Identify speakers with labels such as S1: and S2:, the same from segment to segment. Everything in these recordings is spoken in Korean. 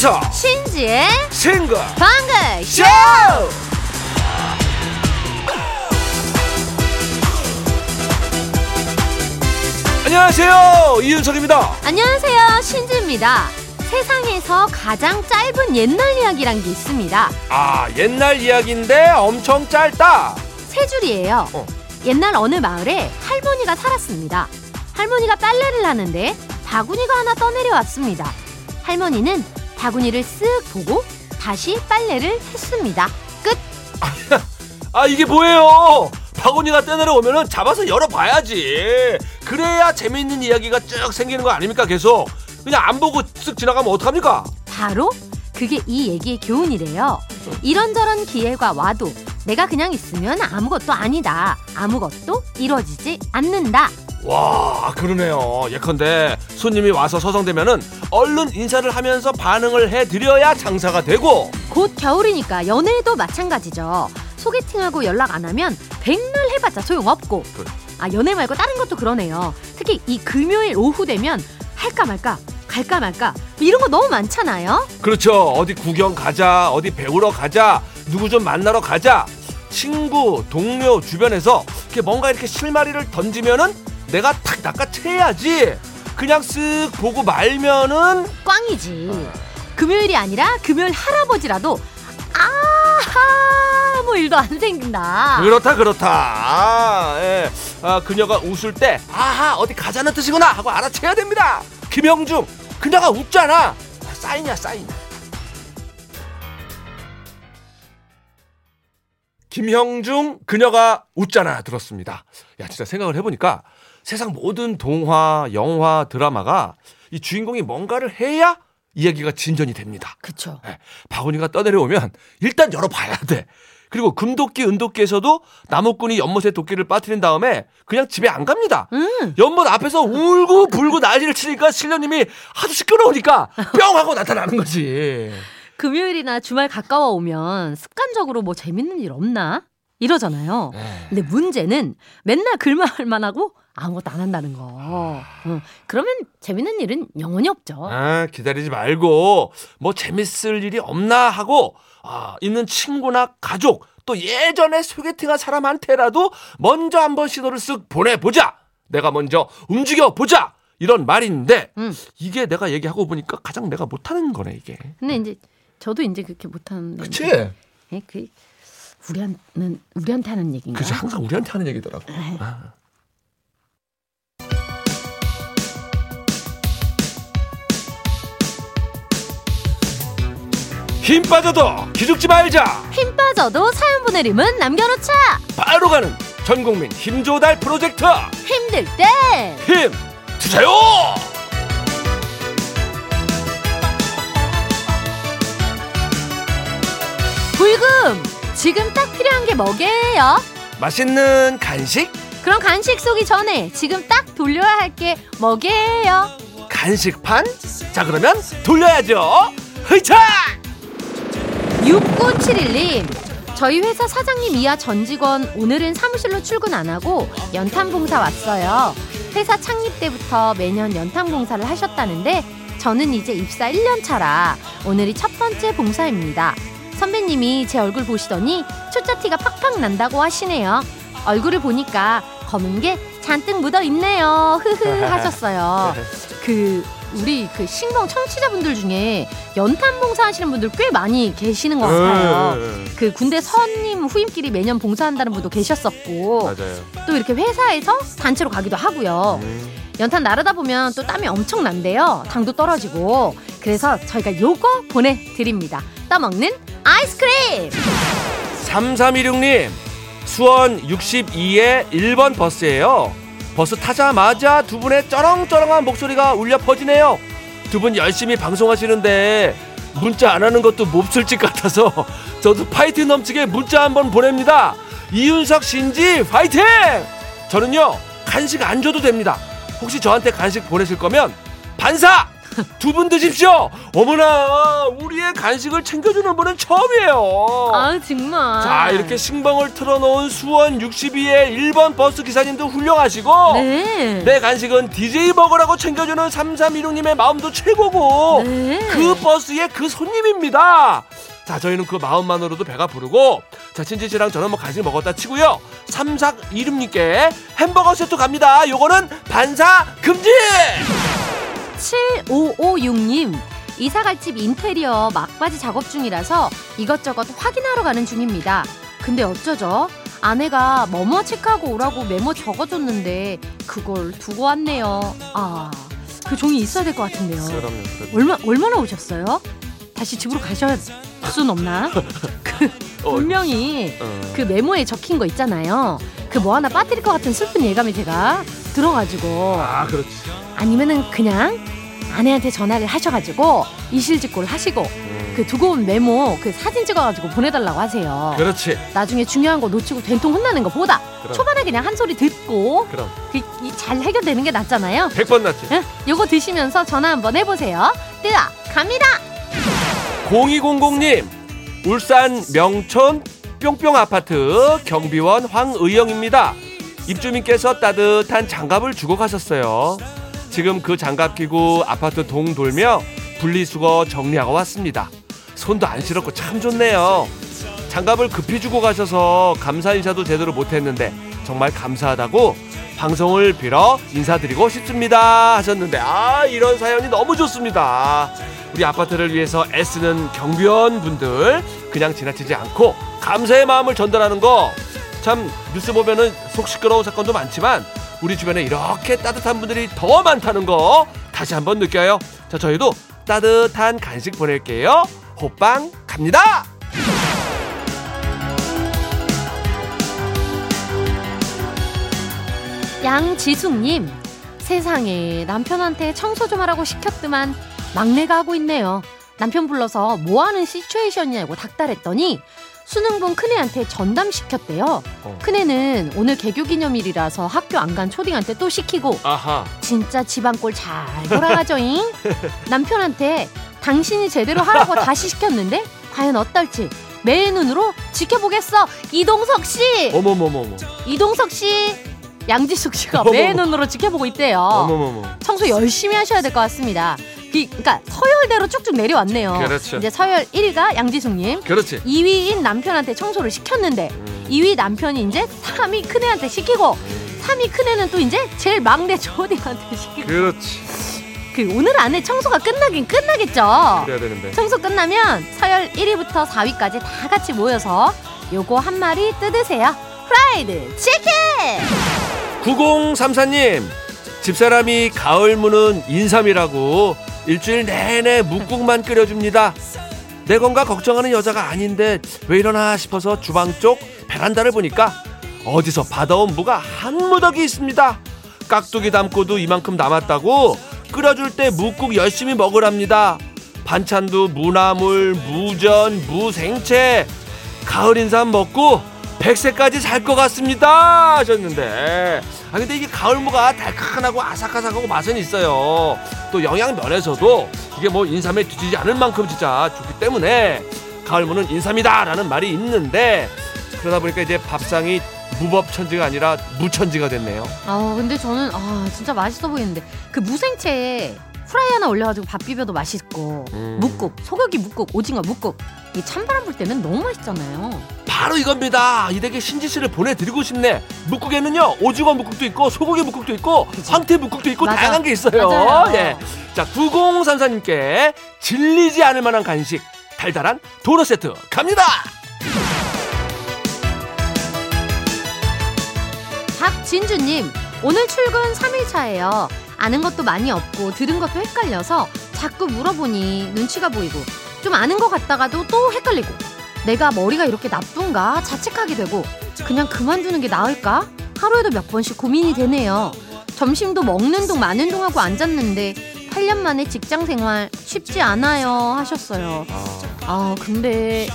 S1: 아나운서.
S2: 신지의
S1: 싱글
S2: 방글
S1: 쇼! 안녕하세요. 이윤석입니다.
S2: 안녕하세요. 신지입니다. 세상에서 가장 짧은 옛날 이야기란 게 있습니다.
S1: 아 옛날 이야기인데 엄청 짧다.
S2: 세 줄이에요.
S1: 어.
S2: 옛날 어느 마을에 할머니가 살았습니다. 할머니가 빨래를 하는데 바구니가 하나 떠내려왔습니다. 할머니는 바구니를 쓱 보고 다시 빨래를 했습니다 끝
S1: 아 이게 뭐예요 바구니가 떼내려 오면은 잡아서 열어봐야지 그래야 재밌는 이야기가 쭉 생기는 거 아닙니까 계속 그냥 안 보고 쓱 지나가면 어떡합니까
S2: 바로 그게 이 얘기의 교훈이래요. 이런저런 기회가 와도 내가 그냥 있으면 아무것도 아니다. 아무것도 이루어지지 않는다.
S1: 와 그러네요 예컨대 손님이 와서 서성대면은 얼른 인사를 하면서 반응을 해드려야 장사가 되고
S2: 곧 겨울이니까 연애도 마찬가지죠. 소개팅하고 연락 안 하면 백날 해봤자 소용없고.
S1: 그래.
S2: 아 연애 말고 다른 것도 그러네요. 특히 이 금요일 오후 되면 할까 말까 갈까 말까 이런 거 너무 많잖아요.
S1: 그렇죠 어디 구경 가자 어디 배우러 가자 누구 좀 만나러 가자 친구 동료 주변에서 이렇게 뭔가 이렇게 실마리를 던지면은 내가 탁 낚아채야지. 그냥 쓱 보고 말면은
S2: 꽝이지. 금요일이 아니라 금요일 할아버지라도 아무 일도 안 생긴다.
S1: 그렇다 그렇다. 아, 예. 아, 그녀가 웃을 때 아하 어디 가자는 뜻이구나 하고 알아채야 됩니다. 김영중 그녀가 웃잖아 아, 사인이야 사인. 김형중 그녀가 웃잖아. 들었습니다. 야 진짜 생각을 해보니까 세상 모든 동화 영화 드라마가 이 주인공이 뭔가를 해야 이야기가 진전이 됩니다
S2: 그쵸.
S1: 예, 바구니가 떠내려오면 일단 열어봐야 돼. 그리고 금도끼, 은도끼에서도 나무꾼이 연못에 도끼를 빠뜨린 다음에 그냥 집에 안 갑니다.
S2: 음.
S1: 연못 앞에서 울고 불고 난리를 치니까 신령님이 하도 시끄러우니까 뿅 하고 나타나는 거지.
S2: 금요일이나 주말 가까워 오면 습관적으로 뭐 재밌는 일 없나? 이러잖아요.
S1: 네.
S2: 근데 문제는 맨날 글말만 하고 아무것도 안 한다는 거. 어, 그러면 재밌는 일은 영원히 없죠.
S1: 아, 기다리지 말고 뭐 재밌을 일이 없나 하고 아, 있는 친구나 가족 또 예전에 소개팅한 사람한테라도 먼저 한번 시도를 쓱 보내보자. 내가 먼저 움직여 보자. 이런 말인데
S2: 음.
S1: 이게 내가 얘기하고 보니까 가장 내가 못하는 거네 이게.
S2: 근데 이제 저도 이제 그렇게 못하는데.
S1: 그치?
S2: 예, 그 우리한테는 우리한테 하는 얘기인가?
S1: 그치 항상 우리한테 하는 얘기더라고.
S2: 네.
S1: 아. 힘 빠져도 기죽지 말자.
S2: 힘 빠져도 사연 보내림은 남겨놓자.
S1: 바로 가는 전국민 힘조달 프로젝트
S2: 힘들 때
S1: 힘 주세요.
S2: 불금 지금 딱 필요한 게 뭐게요?
S1: 맛있는 간식,
S2: 그럼 간식 쏘기 전에 지금 딱 돌려야 할 게 뭐게요?
S1: 간식판. 자 그러면 돌려야죠. 흐차.
S2: 6971님 저희 회사 사장님 이하 전 직원 오늘은 사무실로 출근 안 하고 연탄 봉사 왔어요. 회사 창립 때부터 매년 연탄 봉사를 하셨다는데 저는 이제 입사 1년 차라 오늘이 첫 번째 봉사입니다. 선배님이 제 얼굴 보시더니 초짜티가 팍팍 난다고 하시네요. 얼굴을 보니까 검은 게 잔뜩 묻어 있네요. 흐흐 하셨어요. 그 우리 그 신공 청취자분들 중에 연탄 봉사 하시는 분들 꽤 많이 계시는 것 같아요. 그 군대 선임 후임끼리 매년 봉사한다는 분도 계셨었고
S1: 맞아요.
S2: 또 이렇게 회사에서 단체로 가기도 하고요.
S1: 음.
S2: 연탄 나르다 보면 또 땀이 엄청 난대요. 당도 떨어지고. 그래서 저희가 요거 보내드립니다. 떠먹는 아이스크림!
S1: 3316님 수원 62의 1번 버스예요 버스 타자마자 두 분의 쩌렁쩌렁한 목소리가 울려 퍼지네요. 두 분 열심히 방송하시는데 문자 안 하는 것도 몹쓸 짓 같아서 저도 파이팅 넘치게 문자 한번 보냅니다. 이윤석 신지 파이팅! 저는요 간식 안 줘도 됩니다. 혹시 저한테 간식 보내실 거면 반사 두 분 드십시오. 어머나 우리의 간식을 챙겨주는 분은 처음이에요.
S2: 아 정말.
S1: 자 이렇게 신방을 틀어놓은 수원 62의 1번 버스 기사님도 훌륭하시고
S2: 네.
S1: 내 간식은 DJ 먹으라고 챙겨주는 3316님의 마음도 최고고
S2: 네.
S1: 그 버스의 그 손님입니다. 자 저희는 그 마음만으로도 배가 부르고 자 친지 씨랑 저는 뭐 간식 먹었다 치고요. 3416님께 햄버거 세트 갑니다. 요거는 반사 금지.
S2: 7556님 이사갈 집 인테리어 막바지 작업 중이라서 이것저것 확인하러 가는 중입니다. 근데 어쩌죠? 아내가 뭐뭐 체크하고 오라고 메모 적어줬는데 그걸 두고 왔네요. 아, 그 종이 있어야 될 것 같은데요.
S1: 그럼요.
S2: 얼마 얼마나 오셨어요? 다시 집으로 가셔야 순 없나? 그 분명히
S1: 어.
S2: 그 메모에 적힌 거 있잖아요. 그 뭐 하나 빠뜨릴 것 같은 슬픈 예감이 제가 들어가지고
S1: 아 그렇지.
S2: 아니면은 그냥 아내한테 전화를 하셔가지고 이실직고를 하시고
S1: 음.
S2: 그 두고 온 메모 그 사진 찍어가지고 보내달라고 하세요.
S1: 그렇지.
S2: 나중에 중요한 거 놓치고 된통 혼나는
S1: 그럼.
S2: 초반에 그냥 한 소리 듣고
S1: 그럼
S2: 그, 이 잘 해결되는 게 낫잖아요.
S1: 100번 낫지.
S2: 응? 요거 드시면서 전화 한번 해보세요. 뜨아 갑니다.
S1: 0200님 울산 명촌 뿅뿅 아파트 경비원 황의영입니다. 입주민께서 따뜻한 장갑을 주고 가셨어요. 지금 그 장갑 끼고 아파트 동 돌며 분리수거 정리하고 왔습니다. 손도 안 시렵고 참 좋네요. 장갑을 급히 주고 가셔서 감사 인사도 제대로 못했는데 정말 감사하다고 방송을 빌어 인사드리고 싶습니다 하셨는데 아 이런 사연이 너무 좋습니다. 우리 아파트를 위해서 애쓰는 경비원 분들 그냥 지나치지 않고 감사의 마음을 전달하는 거 참 뉴스 보면은 속 시끄러운 사건도 많지만 우리 주변에 이렇게 따뜻한 분들이 더 많다는 거 다시 한번 느껴요. 자 저희도 따뜻한 간식 보낼게요. 호빵 갑니다.
S2: 양지숙님 세상에 남편한테 청소 좀 하라고 시켰더만 막내가 하고 있네요. 남편 불러서 뭐 하는 시츄에이션이냐고 닥달했더니 수능 본 큰애한테 전담 시켰대요.
S1: 어.
S2: 큰애는 오늘 개교 기념일이라서 학교 안 간 초딩한테 또 시키고
S1: 아하.
S2: 진짜 집안 꼴 잘 돌아가죠잉. 남편한테 당신이 제대로 하라고 다시 시켰는데 과연 어떨지 매의 눈으로 지켜보겠어. 이동석 씨,
S1: 어머머머머.
S2: 이동석 씨, 양지숙 씨가
S1: 어머머.
S2: 매의 눈으로 지켜보고 있대요.
S1: 어머머머.
S2: 청소 열심히 하셔야 될 것 같습니다. 그, 그러니까 서열대로 쭉쭉 내려왔네요.
S1: 그렇죠.
S2: 이제 서열 1위가 양지숙님,
S1: 그렇지.
S2: 2위인 남편한테 청소를 시켰는데
S1: 음.
S2: 2위 남편이 이제 3위 큰애한테 시키고 3위 큰애는 또 이제 제일 막내 조딩한테 시키고
S1: 그렇지.
S2: 그 오늘 안에 청소가 끝나긴 끝나겠죠.
S1: 그래야 되는데.
S2: 청소 끝나면 서열 1위부터 4위까지 다 같이 모여서 요거 한 마리 뜯으세요. 프라이드 치킨!
S1: 9034님 집사람이 가을 무는 인삼이라고 일주일 내내 묵국만 끓여줍니다. 내 건강 걱정하는 여자가 아닌데 왜 이러나 싶어서 주방 쪽 베란다를 보니까 어디서 받아온 무가 한 무더기 있습니다. 깍두기 담고도 이만큼 남았다고 끓여줄 때 묵국 열심히 먹으랍니다. 반찬도 무나물, 무전, 무생채 가을 인삼 먹고 백세까지 살것 같습니다. 하셨는데. 아 근데 이게 가을무가 달큰하고 아삭아삭하고 맛은 있어요. 또 영양 면에서도 이게 뭐 인삼에 뒤지지 않을 만큼 진짜 좋기 때문에 가을무는 인삼이다 라는 말이 있는데 그러다 보니까 이제 밥상이 무법천지가 아니라 무천지가 됐네요.
S2: 아 근데 저는 아 진짜 맛있어 보이는데 그 무생채 프라이 하나 올려가지고 밥 비벼도 맛있고
S1: 음.
S2: 묵국 소고기 묵국 오징어 묵국 이 찬바람 불 때는 너무 맛있잖아요.
S1: 바로 이겁니다. 이 댁에 신지 씨를 보내드리고 싶네. 묵국에는요 오징어 묵국도 있고 소고기 묵국도 있고
S2: 그치.
S1: 황태 묵국도 있고
S2: 맞아.
S1: 다양한 게
S2: 있어요.
S1: 예. 자 9034님께 질리지 않을 만한 간식 달달한 도넛 세트 갑니다.
S2: 박진주님 오늘 출근 3일차예요. 아는 것도 많이 없고 들은 것도 헷갈려서 자꾸 물어보니 눈치가 보이고 좀 아는 것 같다가도 또 헷갈리고 내가 머리가 이렇게 나쁜가 자책하게 되고 그냥 그만두는 게 나을까 하루에도 몇 번씩 고민이 되네요. 점심도 먹는 동 마는 동 하고 앉았는데 8년 만에 직장 생활 쉽지 않아요 하셨어요. 아 근데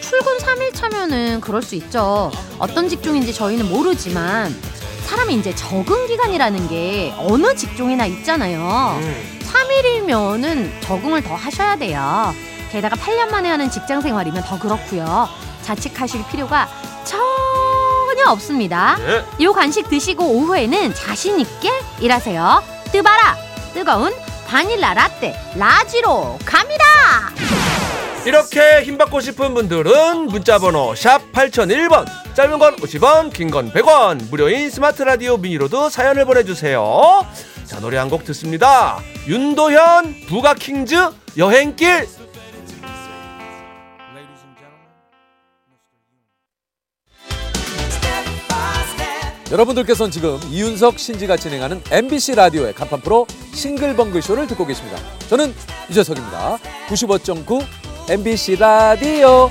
S2: 출근 3일 차면은 그럴 수 있죠. 어떤 직종인지 저희는 모르지만 사람이 이제 적응 기간이라는 게 어느 직종이나 있잖아요.
S1: 음.
S2: 3일이면은 적응을 더 하셔야 돼요. 게다가 8년 만에 하는 직장 생활이면 더 그렇고요. 자책하실 필요가 전혀 없습니다.
S1: 네.
S2: 이 간식 드시고 오후에는 자신 있게 일하세요. 뜨바라 뜨거운 바닐라 라떼 라지로 갑니다.
S1: 이렇게 힘받고 싶은 분들은 문자번호 샵 8001번 짧은 건 50원 긴 건 100원 무료인 스마트 라디오 미니로도 사연을 보내주세요 자 노래 한 곡 듣습니다 윤도현 부가킹즈 여행길
S3: 여러분들께서는 지금 이윤석 신지가 진행하는 MBC 라디오의 간판 프로 싱글벙글 쇼를 듣고 계십니다. 저는 유재석입니다. 95.9 MBC 라디오.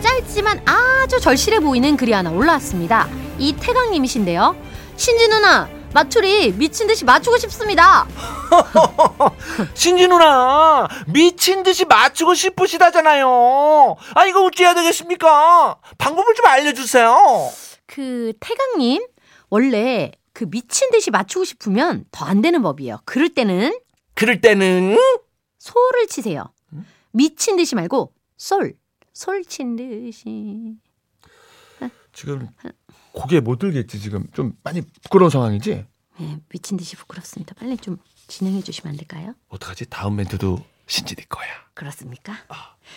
S2: 짧지만 아주 절실해 보이는 글이 하나 올라왔습니다. 이 태강님이신데요. 신지 누나 맞추리 미친 듯이 맞추고 싶습니다.
S1: 신지 누나 미친 듯이 맞추고 싶으시다잖아요. 아 이거 어찌해야 되겠습니까? 방법을 좀 알려주세요.
S2: 그 태강님 원래 그 미친 듯이 맞추고 싶으면 더 안 되는 법이에요. 그럴 때는
S1: 그럴 때는
S2: 소를 치세요. 미친 듯이 말고 솔. 솔친 듯이.
S1: 지금 고개 못 들겠지 지금 좀 많이 부끄러운 상황이지.
S2: 네, 미친 듯이 부끄럽습니다. 빨리 좀 진행해 주시면 안 될까요?
S1: 어떡하지? 다음 멘트도 신지 네 거야.
S2: 그렇습니까?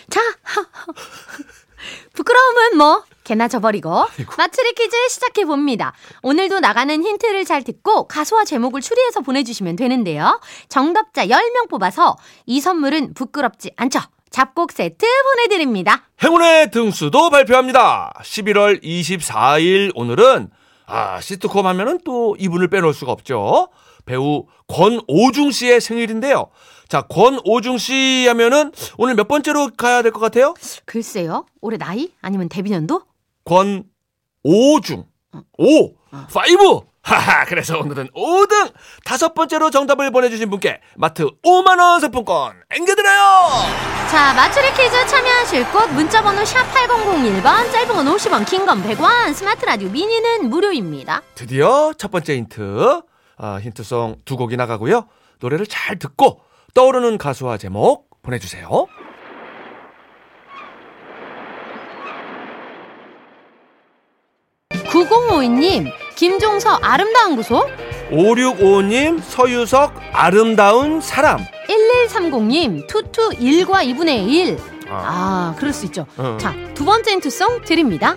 S2: 자, 부끄러움은 뭐 개나 져버리고 마츠리 퀴즈 시작해 봅니다. 오늘도 나가는 힌트를 잘 듣고 가수와 제목을 추리해서 보내주시면 되는데요. 정답자 10명 뽑아서 이 선물은 부끄럽지 않죠? 잡곡 세트 보내드립니다.
S1: 행운의 등수도 발표합니다. 11월 24일 오늘은 아 시트콤 하면은 또 이분을 빼놓을 수가 없죠. 배우 권오중 씨의 생일인데요. 자 권오중 씨 하면은 오늘 몇 번째로 가야 될 것 같아요?
S2: 글쎄요, 올해 나이 아니면 데뷔 년도?
S1: 권오중 오 five 하하 그래서 오늘은 5등 다섯 번째로 정답을 보내주신 분께 마트 5만 원 상품권 앵겨드려요.
S2: 자, 맞추리 퀴즈 참여하실 곳 문자번호 샵 8001번, 짧은 건 50원, 긴 건 100원, 스마트 라디오 미니는 무료입니다.
S1: 드디어 첫 번째 힌트 아, 힌트송 두 곡이 나가고요. 노래를 잘 듣고 떠오르는 가수와 제목 보내주세요.
S2: 구공오이님 김종서 아름다운 구속,
S1: 5655님 서유석 아름다운 사람
S2: 1130님 투투 1과 2분의 1.
S1: 아,
S2: 아, 그럴 수 있죠.
S1: 어.
S2: 자, 두 번째 힌트송 드립니다.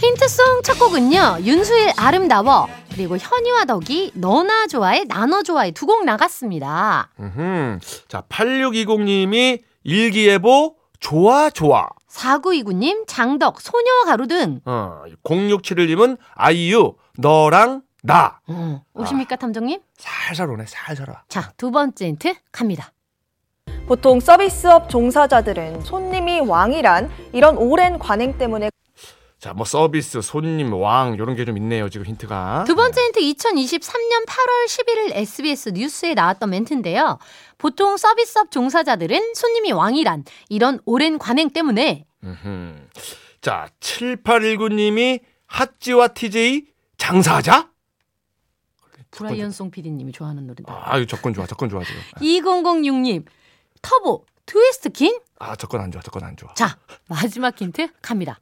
S2: 힌트송 첫 곡은요, 윤수일 아름다워, 그리고 현이와 덕이 너나 좋아해, 나너 좋아해 두 곡 나갔습니다.
S1: 음흠. 자 8620님이 일기예보 좋아 좋아
S2: 4929님, 장덕, 소녀와 가로등.
S1: 어, 0671님은 아이유 너랑 나
S2: 어, 오십니까, 탐정님?
S1: 살살 오네 살살 와
S2: 자, 두 번째 힌트 갑니다.
S4: 보통 서비스업 종사자들은 손님이 왕이란 이런 오랜 관행 때문에
S1: 자, 뭐 서비스, 손님, 왕 이런 게 좀 있네요. 지금 힌트가.
S2: 두 번째 힌트 2023년 8월 11일 SBS 뉴스에 나왔던 멘트인데요. 보통 서비스업 종사자들은 손님이 왕이란 이런 오랜 관행 때문에
S1: 음흠. 자, 7819님이 핫지와 TJ 장사하자?
S2: 브라이언송 PD님이 좋아하는 노래다.
S1: 아, 이 접근 좋아. 접근 좋아 지금.
S2: 2006님 터보 트위스트 킨?
S1: 아, 접근 안 좋아. 접근 안 좋아.
S2: 자 마지막 힌트 갑니다.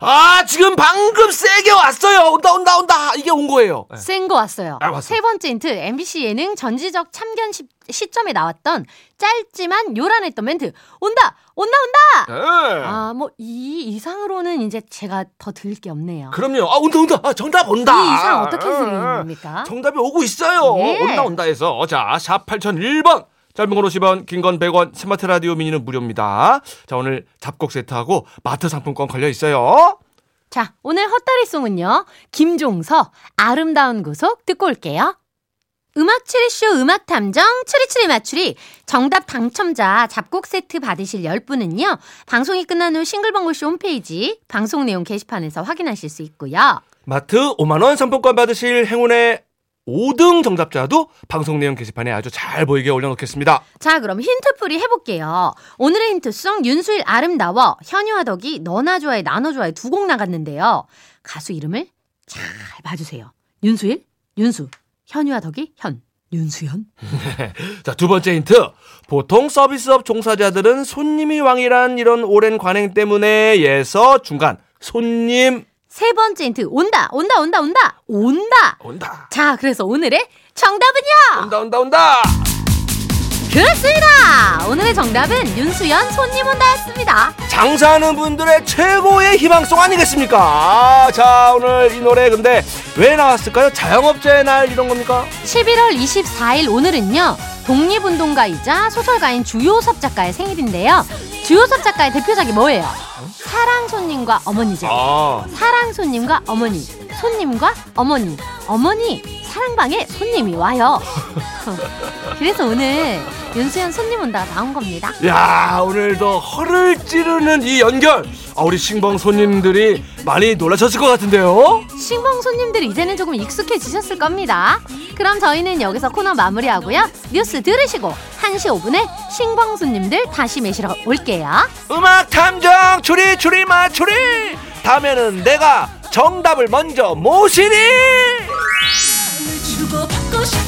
S1: 아, 지금 방금 세게 왔어요. 온다 온다 온다. 이게 온 거예요. 네.
S2: 센거 왔어요.
S1: 아.
S2: 세 번째 힌트 MBC 예능 전지적 참견 시, 시점에 나왔던 짧지만 요란했던 멘트 온다 온다 온다.
S1: 네.
S2: 아뭐 이 이상으로는 이제 제가 더 드릴 게 없네요.
S1: 그럼요. 아, 온다 온다. 아, 정답 온다.
S2: 이 이상 어떻게
S1: 아,
S2: 드리는 겁니까?
S1: 정답이 오고 있어요.
S2: 예.
S1: 온다 온다 해서 자, 샵 8001번. 짧은 건 50원, 긴 건 100원, 스마트 라디오 미니는 무료입니다. 자, 오늘 잡곡 세트하고 마트 상품권 걸려 있어요.
S2: 자, 오늘 헛다리송은요. 김종서 아름다운 구속 듣고 올게요. 음악 추리쇼 음악 탐정 추리추리 맞추리 정답 당첨자 잡곡 세트 받으실 10분은요. 방송이 끝난 후 싱글벙글쇼 홈페이지 방송 내용 게시판에서 확인하실 수 있고요.
S1: 마트 5만 원 상품권 받으실 행운의 5등 정답자도 방송 내용 게시판에 아주 잘 보이게 올려놓겠습니다.
S2: 자, 그럼 힌트풀이 해볼게요. 오늘의 힌트송 윤수일 아름다워 현유와 덕이 너나 좋아해 나너 좋아해 두 곡 나갔는데요. 가수 이름을 잘 봐주세요. 윤수일, 윤수, 현유와 덕이 현, 윤수현.
S1: 자, 두 번째 힌트. 보통 서비스업 종사자들은 손님이 왕이란 이런 오랜 관행 때문에 예서 중간 손님
S2: 세 번째 힌트 온다, 온다, 온다, 온다, 온다.
S1: 온다.
S2: 자, 그래서 오늘의 정답은요.
S1: 온다 온다 온다.
S2: 그렇습니다. 오늘의 정답은 윤수연 손님 온다였습니다.
S1: 장사하는 분들의 최고의 희망송 아니겠습니까? 아, 자, 오늘 이 노래 근데 왜 나왔을까요? 자영업자의 날 이런 겁니까?
S2: 11월 24일 오늘은요. 독립운동가이자 소설가인 주요섭 작가의 생일인데요. 주요섭 작가의 대표작이 뭐예요? 사랑 손님과 어머니죠.
S1: 아,
S2: 사랑 손님과 어머니, 손님과 어머니, 어머니 사랑방에 손님이 와요. 그래서 오늘 윤수연 손님 온다가 나온 겁니다.
S1: 야, 오늘도 허를 찌르는 이 연결. 아, 우리 신봉 손님들이 많이 놀라셨을 것 같은데요?
S2: 신봉 손님들이 이제는 조금 익숙해지셨을 겁니다. 그럼 저희는 여기서 코너 마무리하고요. 뉴스 들으시고 1시 5분에 신봉 손님들 다시 매시러 올게요.
S1: 음악 탐정 추리 추리 맞추리. 다음에는 내가 정답을 먼저
S5: 싶어